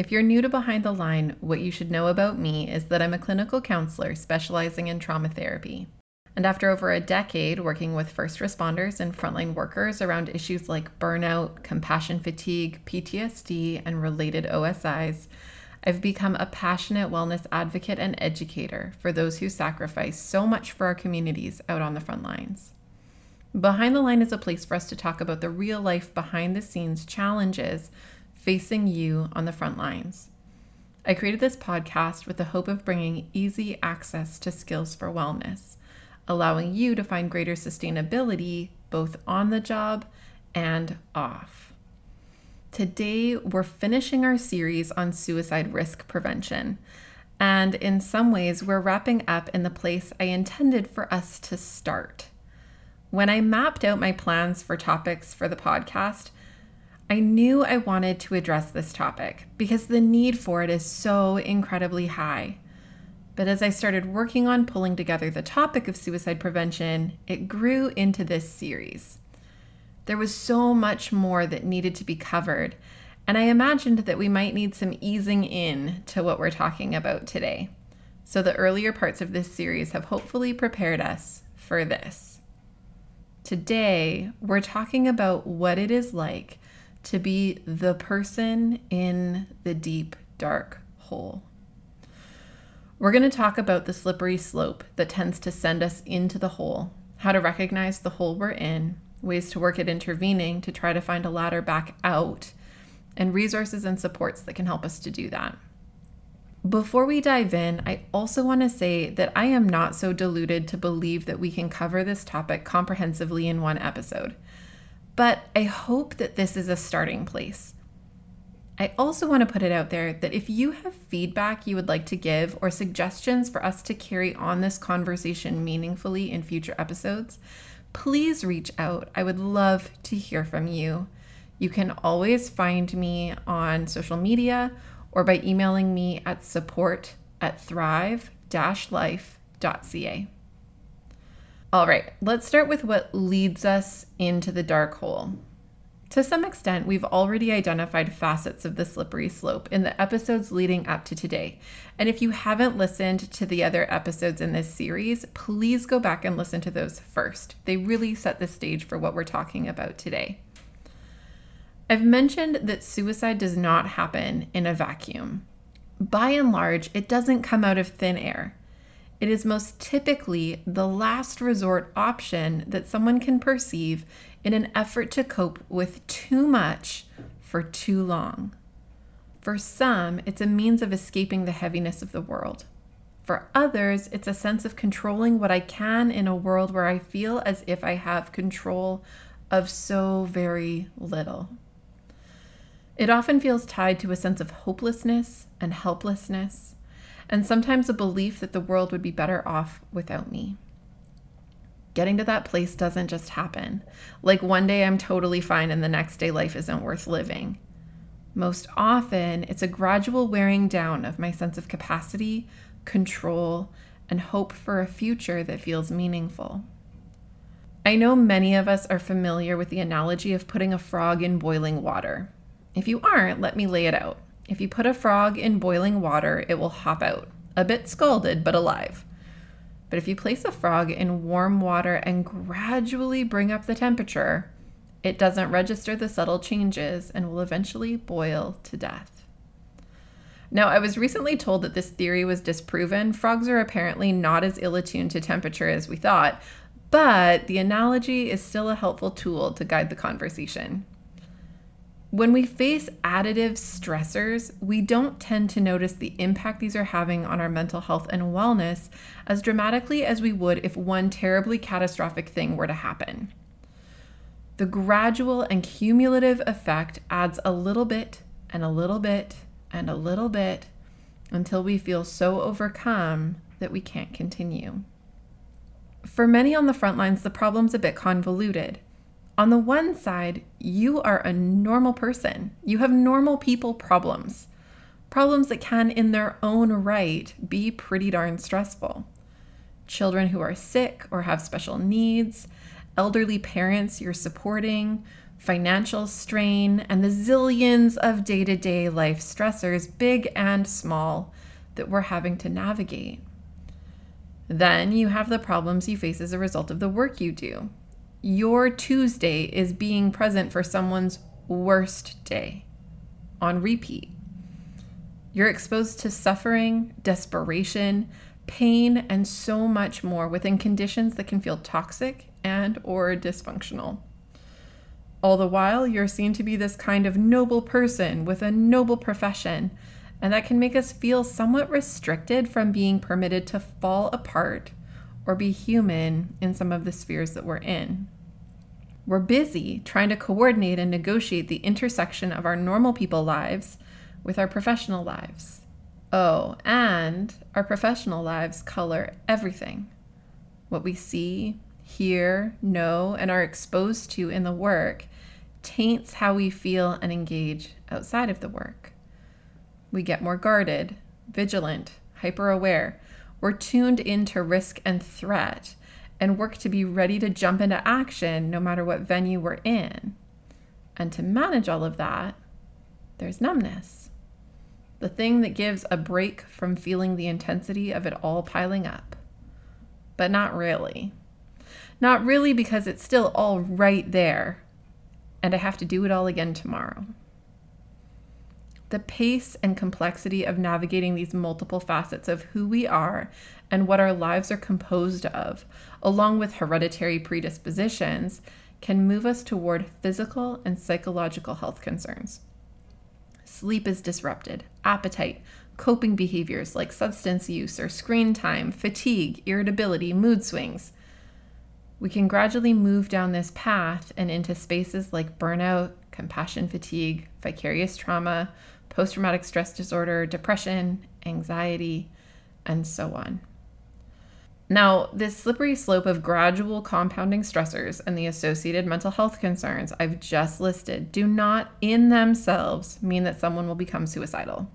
If you're new to Behind the Line, what you should know about me is that I'm a clinical counselor specializing in trauma therapy. And after over a decade working with first responders and frontline workers around issues like burnout, compassion fatigue, PTSD, and related OSIs, I've become a passionate wellness advocate and educator for those who sacrifice so much for our communities out on the front lines. Behind the Line is a place for us to talk about the real life behind the scenes challenges facing you on the front lines. I created this podcast with the hope of bringing easy access to skills for wellness, allowing you to find greater sustainability both on the job and off. Today, we're finishing our series on suicide risk prevention. And in some ways, we're wrapping up in the place I intended for us to start. When I mapped out my plans for topics for the podcast, I knew I wanted to address this topic because the need for it is so incredibly high. But as I started working on pulling together the topic of suicide prevention, it grew into this series. There was so much more that needed to be covered, and I imagined that we might need some easing in to what we're talking about today. So the earlier parts of this series have hopefully prepared us for this. Today, we're talking about what it is like to be the person in the deep, dark hole. We're going to talk about the slippery slope that tends to send us into the hole, how to recognize the hole we're in, ways to work at intervening to try to find a ladder back out, and resources and supports that can help us to do that. Before we dive in, I also want to say that I am not so deluded to believe that we can cover this topic comprehensively in one episode but I hope that this is a starting place. I also want to put it out there that if you have feedback you would like to give or suggestions for us to carry on this conversation meaningfully in future episodes, please reach out. I would love to hear from you. You can always find me on social media or by emailing me at support at thrive life.ca. All right, let's start with what leads us into the dark hole. To some extent, we've already identified facets of the slippery slope in the episodes leading up to today. And if you haven't listened to the other episodes in this series, please go back and listen to those first. They really set the stage for what we're talking about today. I've mentioned that suicide does not happen in a vacuum. By and large, it doesn't come out of thin air. It is most typically the last resort option that someone can perceive in an effort to cope with too much for too long. For some, it's a means of escaping the heaviness of the world. For others, it's a sense of controlling what I can in a world where I feel as if I have control of so very little. It often feels tied to a sense of hopelessness and helplessness and sometimes a belief that the world would be better off without me. Getting to that place doesn't just happen. Like one day I'm totally fine and the next day life isn't worth living. Most often, it's a gradual wearing down of my sense of capacity, control, and hope for a future that feels meaningful. I know many of us are familiar with the analogy of putting a frog in boiling water. If you aren't, let me lay it out. If you put a frog in boiling water, it will hop out, a bit scalded but alive. But if you place a frog in warm water and gradually bring up the temperature, it doesn't register the subtle changes and will eventually boil to death. Now, I was recently told that this theory was disproven. Frogs are apparently not as ill attuned to temperature as we thought, but the analogy is still a helpful tool to guide the conversation. When we face additive stressors, we don't tend to notice the impact these are having on our mental health and wellness as dramatically as we would if one terribly catastrophic thing were to happen. The gradual and cumulative effect adds a little bit and a little bit and a little bit until we feel so overcome that we can't continue. For many on the front lines, the problem's a bit convoluted. On the one side, you are a normal person. You have normal people problems. Problems that can, in their own right, be pretty darn stressful. Children who are sick or have special needs, elderly parents you're supporting, financial strain, and the zillions of day to day life stressors, big and small, that we're having to navigate. Then you have the problems you face as a result of the work you do. Your Tuesday is being present for someone's worst day on repeat. You're exposed to suffering, desperation, pain, and so much more within conditions that can feel toxic and or dysfunctional. All the while, you're seen to be this kind of noble person with a noble profession and that can make us feel somewhat restricted from being permitted to fall apart or be human in some of the spheres that we're in. We're busy trying to coordinate and negotiate the intersection of our normal people lives with our professional lives. Oh, and our professional lives color everything. What we see, hear, know, and are exposed to in the work taints how we feel and engage outside of the work. We get more guarded, vigilant, hyper aware. We're tuned into risk and threat and work to be ready to jump into action no matter what venue we're in. And to manage all of that, there's numbness. The thing that gives a break from feeling the intensity of it all piling up. But not really. Not really because it's still all right there, and I have to do it all again tomorrow. The pace and complexity of navigating these multiple facets of who we are and what our lives are composed of, along with hereditary predispositions, can move us toward physical and psychological health concerns. Sleep is disrupted, appetite, coping behaviors like substance use or screen time, fatigue, irritability, mood swings. We can gradually move down this path and into spaces like burnout, compassion fatigue, vicarious trauma, post traumatic stress disorder, depression, anxiety, and so on. Now, this slippery slope of gradual compounding stressors and the associated mental health concerns I've just listed do not in themselves mean that someone will become suicidal.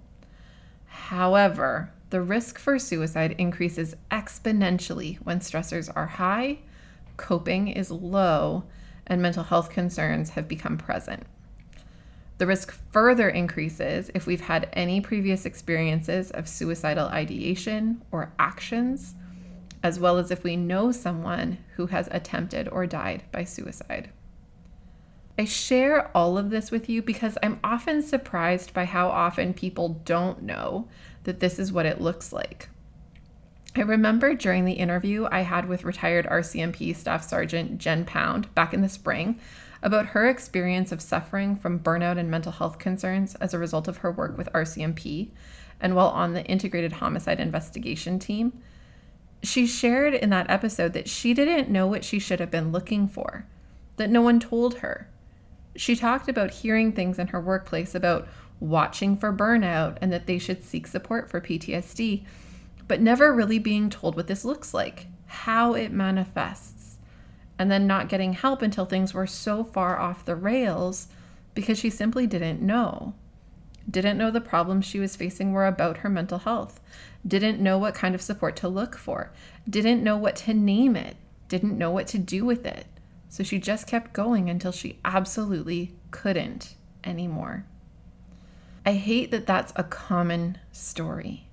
However, the risk for suicide increases exponentially when stressors are high, coping is low, and mental health concerns have become present. The risk further increases if we've had any previous experiences of suicidal ideation or actions, as well as if we know someone who has attempted or died by suicide. I share all of this with you because I'm often surprised by how often people don't know that this is what it looks like. I remember during the interview I had with retired RCMP Staff Sergeant Jen Pound back in the spring about her experience of suffering from burnout and mental health concerns as a result of her work with RCMP and while on the integrated homicide investigation team. She shared in that episode that she didn't know what she should have been looking for, that no one told her. She talked about hearing things in her workplace about watching for burnout and that they should seek support for PTSD, but never really being told what this looks like, how it manifests and then not getting help until things were so far off the rails because she simply didn't know. Didn't know the problems she was facing were about her mental health. Didn't know what kind of support to look for. Didn't know what to name it. Didn't know what to do with it. So she just kept going until she absolutely couldn't anymore. I hate that that's a common story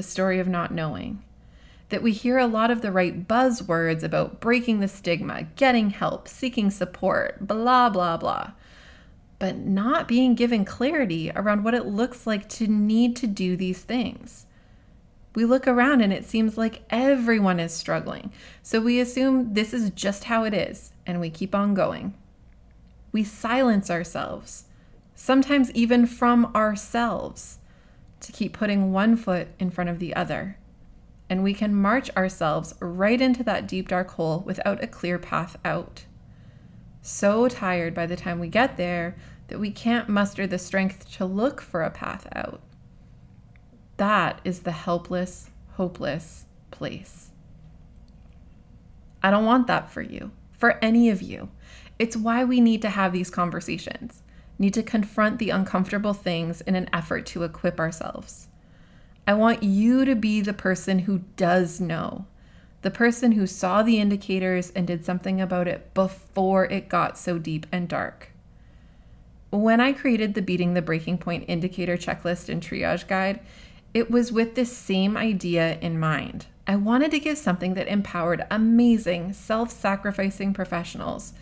the story of not knowing that we hear a lot of the right buzzwords about breaking the stigma, getting help, seeking support, blah, blah, blah, but not being given clarity around what it looks like to need to do these things. We look around and it seems like everyone is struggling, so we assume this is just how it is, and we keep on going. We silence ourselves, sometimes even from ourselves, to keep putting one foot in front of the other and we can march ourselves right into that deep dark hole without a clear path out. So tired by the time we get there that we can't muster the strength to look for a path out. that is the helpless, hopeless place. I don't want that for you, for any of you. It's why we need to have these conversations, need to confront the uncomfortable things in an effort to equip ourselves. I want you to be the person who does know, the person who saw the indicators and did something about it before it got so deep and dark. When I created the Beating the Breaking Point indicator checklist and triage guide, it was with this same idea in mind. I wanted to give something that empowered amazing, self sacrificing professionals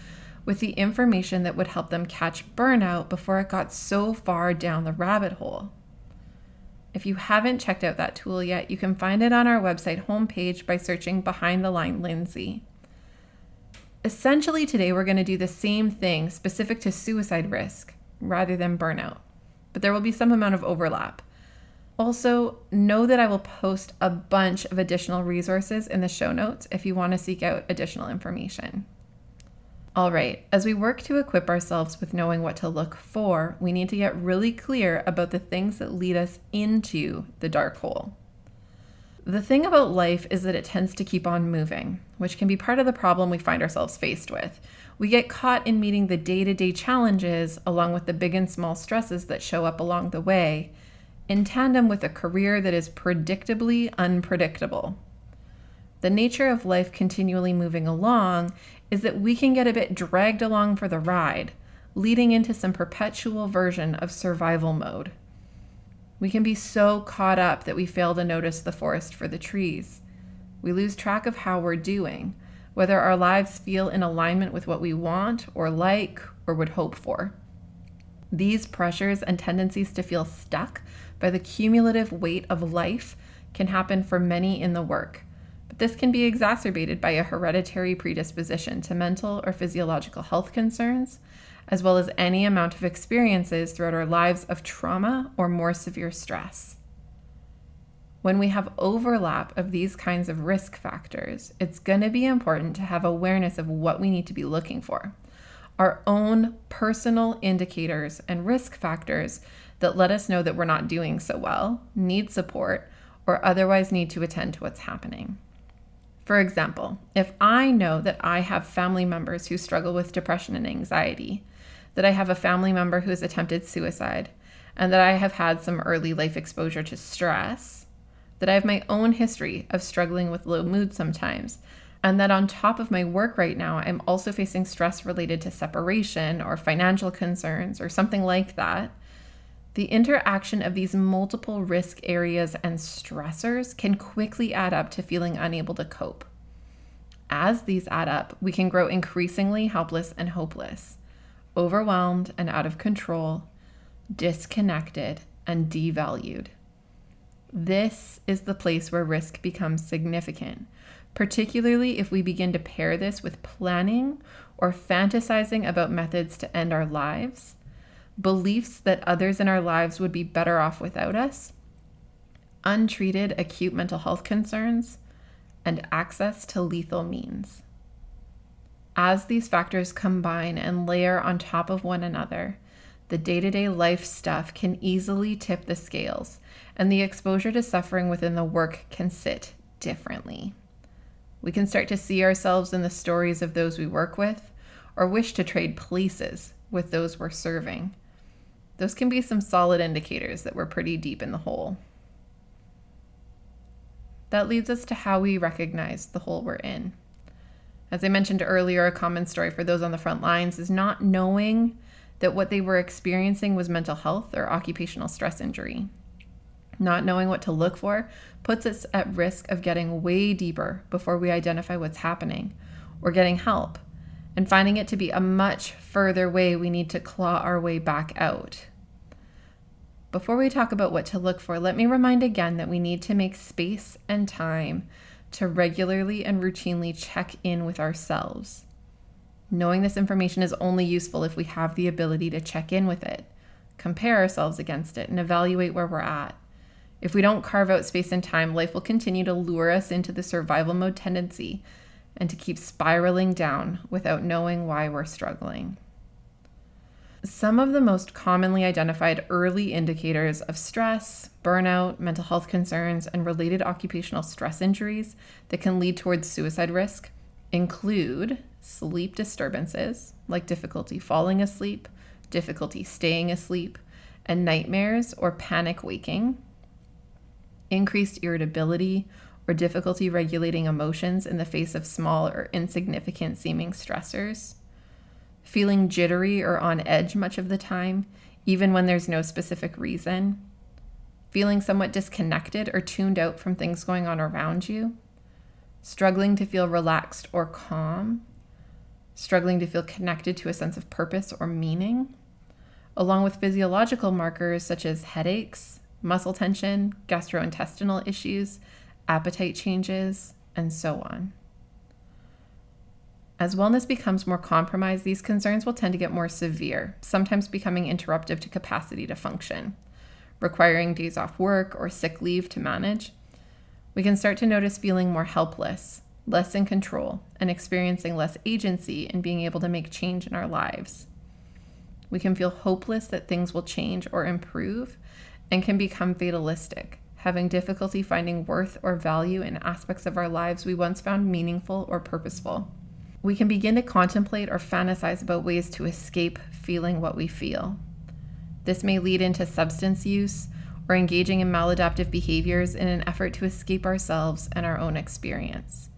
with the information that would help them catch burnout before it got so far down the rabbit hole. If you haven't checked out that tool yet, you can find it on our website homepage by searching Behind the Line Lindsay. Essentially, today we're going to do the same thing specific to suicide risk rather than burnout, but there will be some amount of overlap. Also, know that I will post a bunch of additional resources in the show notes if you want to seek out additional information. All right, as we work to equip ourselves with knowing what to look for, we need to get really clear about the things that lead us into the dark hole. The thing about life is that it tends to keep on moving, which can be part of the problem we find ourselves faced with. We get caught in meeting the day to day challenges along with the big and small stresses that show up along the way, in tandem with a career that is predictably unpredictable. The nature of life continually moving along is that we can get a bit dragged along for the ride, leading into some perpetual version of survival mode. We can be so caught up that we fail to notice the forest for the trees. We lose track of how we're doing, whether our lives feel in alignment with what we want or like or would hope for. These pressures and tendencies to feel stuck by the cumulative weight of life can happen for many in the work. This can be exacerbated by a hereditary predisposition to mental or physiological health concerns, as well as any amount of experiences throughout our lives of trauma or more severe stress. When we have overlap of these kinds of risk factors, it's going to be important to have awareness of what we need to be looking for. Our own personal indicators and risk factors that let us know that we're not doing so well, need support, or otherwise need to attend to what's happening. For example, if I know that I have family members who struggle with depression and anxiety, that I have a family member who has attempted suicide, and that I have had some early life exposure to stress, that I have my own history of struggling with low mood sometimes, and that on top of my work right now, I'm also facing stress related to separation or financial concerns or something like that, the interaction of these multiple risk areas and stressors can quickly add up to feeling unable to cope. As these add up, we can grow increasingly helpless and hopeless, overwhelmed and out of control, disconnected and devalued. This is the place where risk becomes significant, particularly if we begin to pair this with planning or fantasizing about methods to end our lives beliefs that others in our lives would be better off without us, untreated acute mental health concerns, and access to lethal means. As these factors combine and layer on top of one another, the day to day life stuff can easily tip the scales, and the exposure to suffering within the work can sit differently. We can start to see ourselves in the stories of those we work with, or wish to trade places with those we're serving those can be some solid indicators that we're pretty deep in the hole. That leads us to how we recognize the hole we're in. As I mentioned earlier, a common story for those on the front lines is not knowing that what they were experiencing was mental health or occupational stress injury. Not knowing what to look for puts us at risk of getting way deeper before we identify what's happening or getting help and finding it to be a much further way we need to claw our way back out. Before we talk about what to look for, let me remind again that we need to make space and time to regularly and routinely check in with ourselves. Knowing this information is only useful if we have the ability to check in with it, compare ourselves against it, and evaluate where we're at. If we don't carve out space and time, life will continue to lure us into the survival mode tendency and to keep spiraling down without knowing why we're struggling. Some of the most commonly identified early indicators of stress, burnout, mental health concerns, and related occupational stress injuries that can lead towards suicide risk include sleep disturbances, like difficulty falling asleep, difficulty staying asleep, and nightmares or panic waking, increased irritability or difficulty regulating emotions in the face of small or insignificant seeming stressors. Feeling jittery or on edge much of the time, even when there's no specific reason, feeling somewhat disconnected or tuned out from things going on around you, struggling to feel relaxed or calm, struggling to feel connected to a sense of purpose or meaning, along with physiological markers such as headaches, muscle tension, gastrointestinal issues, appetite changes, and so on. As wellness becomes more compromised, these concerns will tend to get more severe, sometimes becoming interruptive to capacity to function, requiring days off work or sick leave to manage. We can start to notice feeling more helpless, less in control, and experiencing less agency in being able to make change in our lives. We can feel hopeless that things will change or improve and can become fatalistic, having difficulty finding worth or value in aspects of our lives we once found meaningful or purposeful we can begin to contemplate or fantasize about ways to escape feeling what we feel. This may lead into substance use or engaging in maladaptive behaviors in an effort to escape ourselves and our own experience.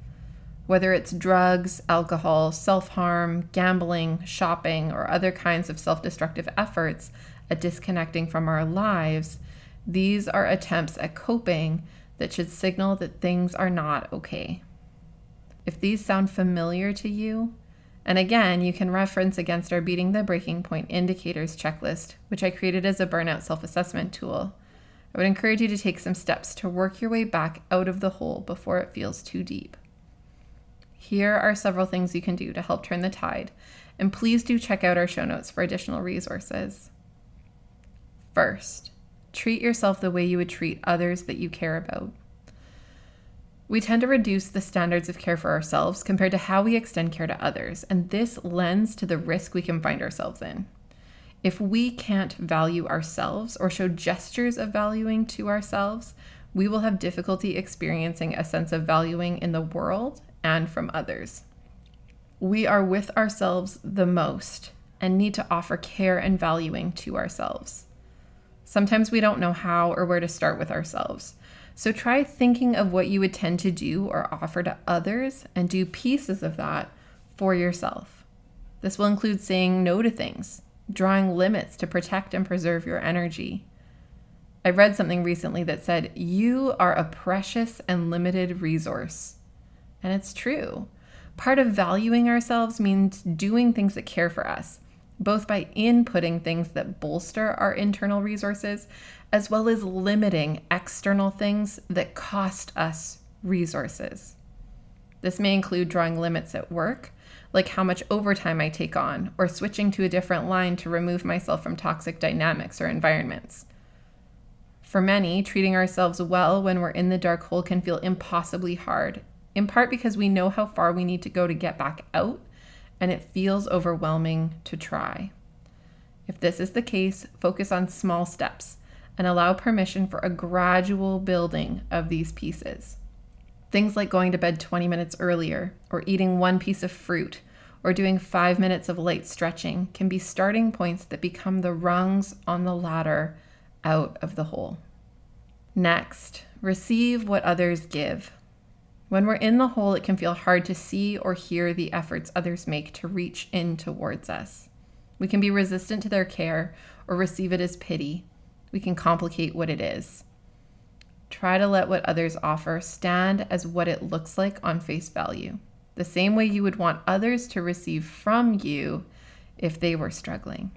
Whether it's drugs, alcohol, self harm, gambling, shopping, or other kinds of self destructive efforts at disconnecting from our lives, these are attempts at coping that should signal that things are not okay. If these sound familiar to you, and again, you can reference against our Beating the Breaking Point Indicators checklist, which I created as a burnout self assessment tool. I would encourage you to take some steps to work your way back out of the hole before it feels too deep. Here are several things you can do to help turn the tide, and please do check out our show notes for additional resources. First, treat yourself the way you would treat others that you care about. We tend to reduce the standards of care for ourselves compared to how we extend care to others, and this lends to the risk we can find ourselves in. If we can't value ourselves or show gestures of valuing to ourselves, we will have difficulty experiencing a sense of valuing in the world and from others. We are with ourselves the most and need to offer care and valuing to ourselves. Sometimes we don't know how or where to start with ourselves. So try thinking of what you would tend to do or offer to others and do pieces of that for yourself. This will include saying no to things, drawing limits to protect and preserve your energy. I read something recently that said, You are a precious and limited resource. And it's true. Part of valuing ourselves means doing things that care for us, both by inputting things that bolster our internal resources as well as limiting external things that cost us resources. This may include drawing limits at work, like how much overtime I take on, or switching to a different line to remove myself from toxic dynamics or environments. For many, treating ourselves well when we're in the dark hole can feel impossibly hard, in part because we know how far we need to go to get back out, and it feels overwhelming to try. If this is the case, focus on small steps and allow permission for a gradual building of these pieces. Things like going to bed 20 minutes earlier, or eating one piece of fruit, or doing five minutes of light stretching can be starting points that become the rungs on the ladder out of the hole. Next, receive what others give. When we're in the hole, it can feel hard to see or hear the efforts others make to reach in towards us. We can be resistant to their care or receive it as pity, we can complicate what it is. Try to let what others offer stand as what it looks like on face value, the same way you would want others to receive from you if they were struggling.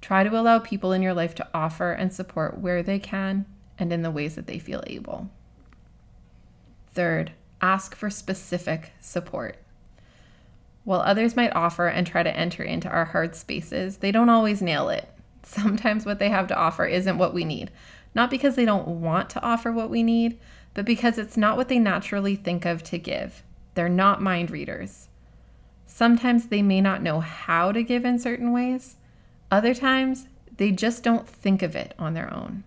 Try to allow people in your life to offer and support where they can and in the ways that they feel able. Third, ask for specific support. While others might offer and try to enter into our hard spaces, they don't always nail it. Sometimes what they have to offer isn't what we need. Not because they don't want to offer what we need, but because it's not what they naturally think of to give. They're not mind readers. Sometimes they may not know how to give in certain ways, Other times, they just don't think of it on their own.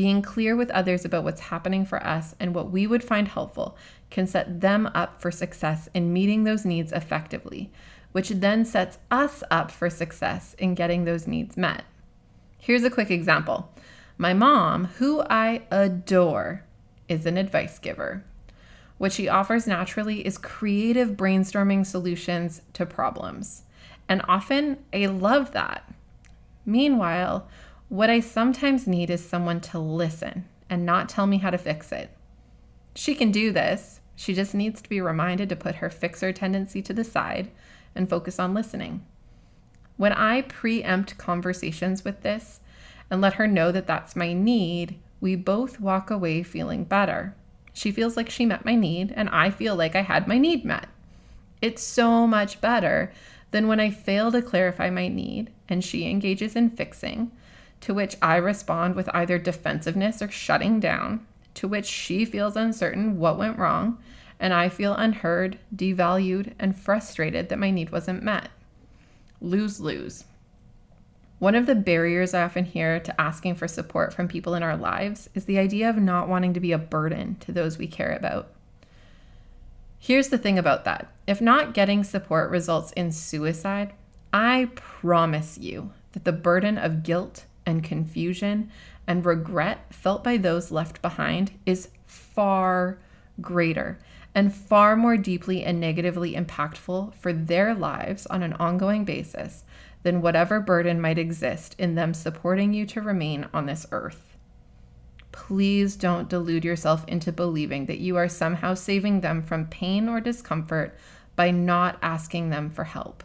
Being clear with others about what's happening for us and what we would find helpful can set them up for success in meeting those needs effectively, which then sets us up for success in getting those needs met. Here's a quick example. My mom, who I adore, is an advice giver. What she offers naturally is creative brainstorming solutions to problems. And often I love that. Meanwhile, what I sometimes need is someone to listen and not tell me how to fix it. She can do this. She just needs to be reminded to put her fixer tendency to the side and focus on listening. When I preempt conversations with this and let her know that that's my need, we both walk away feeling better. She feels like she met my need, and I feel like I had my need met. It's so much better than when I fail to clarify my need and she engages in fixing, to which I respond with either defensiveness or shutting down, to which she feels uncertain what went wrong, and I feel unheard, devalued, and frustrated that my need wasn't met. Lose lose. One of the barriers I often hear to asking for support from people in our lives is the idea of not wanting to be a burden to those we care about. Here's the thing about that if not getting support results in suicide, I promise you that the burden of guilt and confusion and regret felt by those left behind is far greater and far more deeply and negatively impactful for their lives on an ongoing basis than whatever burden might exist in them supporting you to remain on this earth. Please don't delude yourself into believing that you are somehow saving them from pain or discomfort by not asking them for help.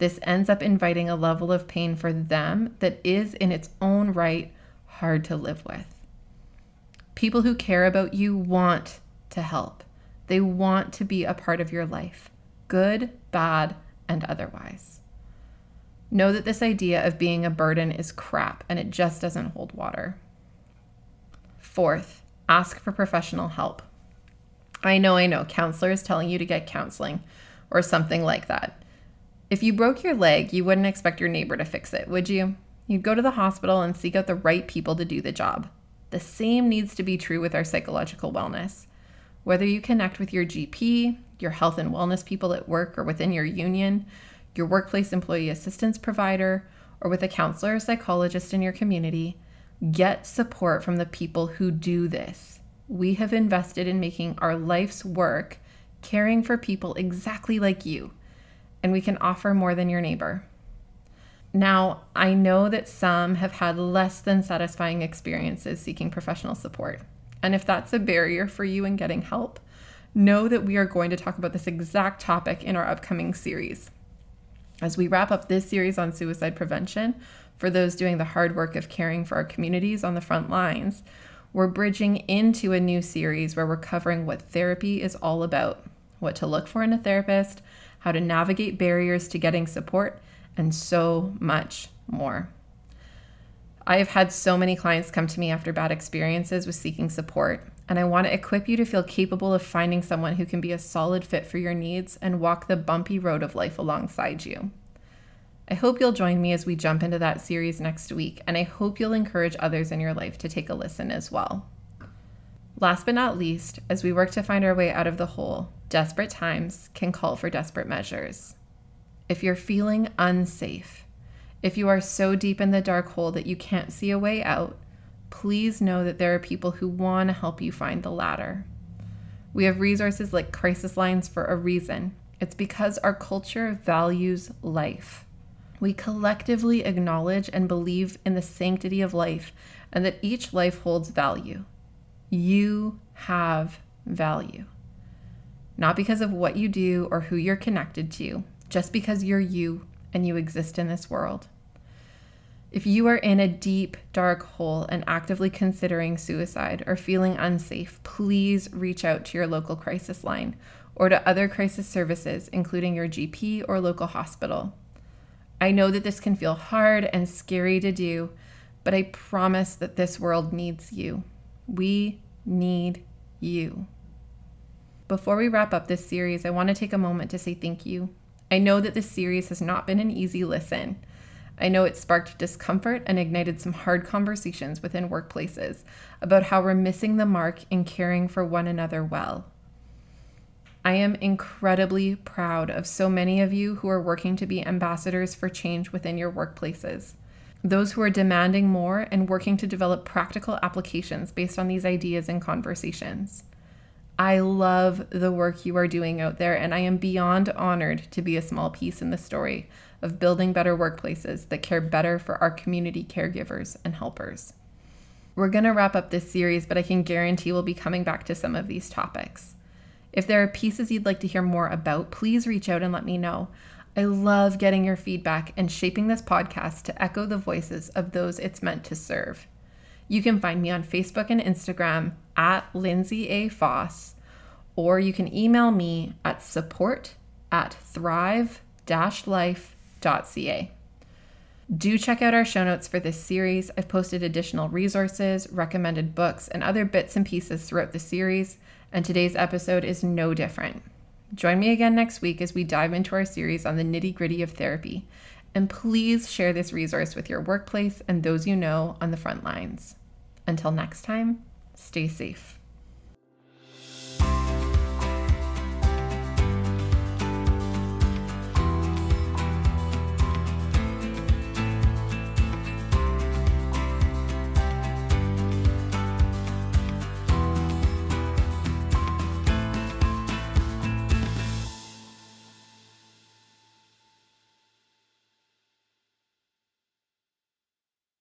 This ends up inviting a level of pain for them that is, in its own right, hard to live with. People who care about you want to help, they want to be a part of your life, good, bad, and otherwise. Know that this idea of being a burden is crap and it just doesn't hold water. Fourth, ask for professional help. I know, I know, counselors telling you to get counseling or something like that. If you broke your leg, you wouldn't expect your neighbor to fix it, would you? You'd go to the hospital and seek out the right people to do the job. The same needs to be true with our psychological wellness. Whether you connect with your GP, your health and wellness people at work, or within your union, your workplace employee assistance provider, or with a counselor or psychologist in your community, get support from the people who do this. We have invested in making our life's work caring for people exactly like you, and we can offer more than your neighbor. Now, I know that some have had less than satisfying experiences seeking professional support. And if that's a barrier for you in getting help, know that we are going to talk about this exact topic in our upcoming series. As we wrap up this series on suicide prevention, for those doing the hard work of caring for our communities on the front lines, we're bridging into a new series where we're covering what therapy is all about, what to look for in a therapist, how to navigate barriers to getting support, and so much more. I have had so many clients come to me after bad experiences with seeking support, and I want to equip you to feel capable of finding someone who can be a solid fit for your needs and walk the bumpy road of life alongside you. I hope you'll join me as we jump into that series next week, and I hope you'll encourage others in your life to take a listen as well. Last but not least, as we work to find our way out of the hole, desperate times can call for desperate measures. If you're feeling unsafe, if you are so deep in the dark hole that you can't see a way out, please know that there are people who want to help you find the ladder. We have resources like crisis lines for a reason. It's because our culture values life. We collectively acknowledge and believe in the sanctity of life and that each life holds value. You have value. Not because of what you do or who you're connected to, just because you're you and you exist in this world. If you are in a deep, dark hole and actively considering suicide or feeling unsafe, please reach out to your local crisis line or to other crisis services, including your GP or local hospital. I know that this can feel hard and scary to do, but I promise that this world needs you. We need you. Before we wrap up this series, I want to take a moment to say thank you. I know that this series has not been an easy listen I know it sparked discomfort and ignited some hard conversations within workplaces about how we're missing the mark in caring for one another well. I am incredibly proud of so many of you who are working to be ambassadors for change within your workplaces. Those who are demanding more and working to develop practical applications based on these ideas and conversations. I love the work you are doing out there, and I am beyond honored to be a small piece in the story of building better workplaces that care better for our community caregivers and helpers. We're going to wrap up this series, but I can guarantee we'll be coming back to some of these topics. If there are pieces you'd like to hear more about, please reach out and let me know. I love getting your feedback and shaping this podcast to echo the voices of those it's meant to serve. You can find me on Facebook and Instagram at Lindsay A. Foss, or you can email me at support at thrive life.ca. Do check out our show notes for this series. I've posted additional resources, recommended books, and other bits and pieces throughout the series and today's episode is no different. Join me again next week as we dive into our series on the nitty gritty of therapy. And please share this resource with your workplace and those you know on the front lines. Until next time, stay safe.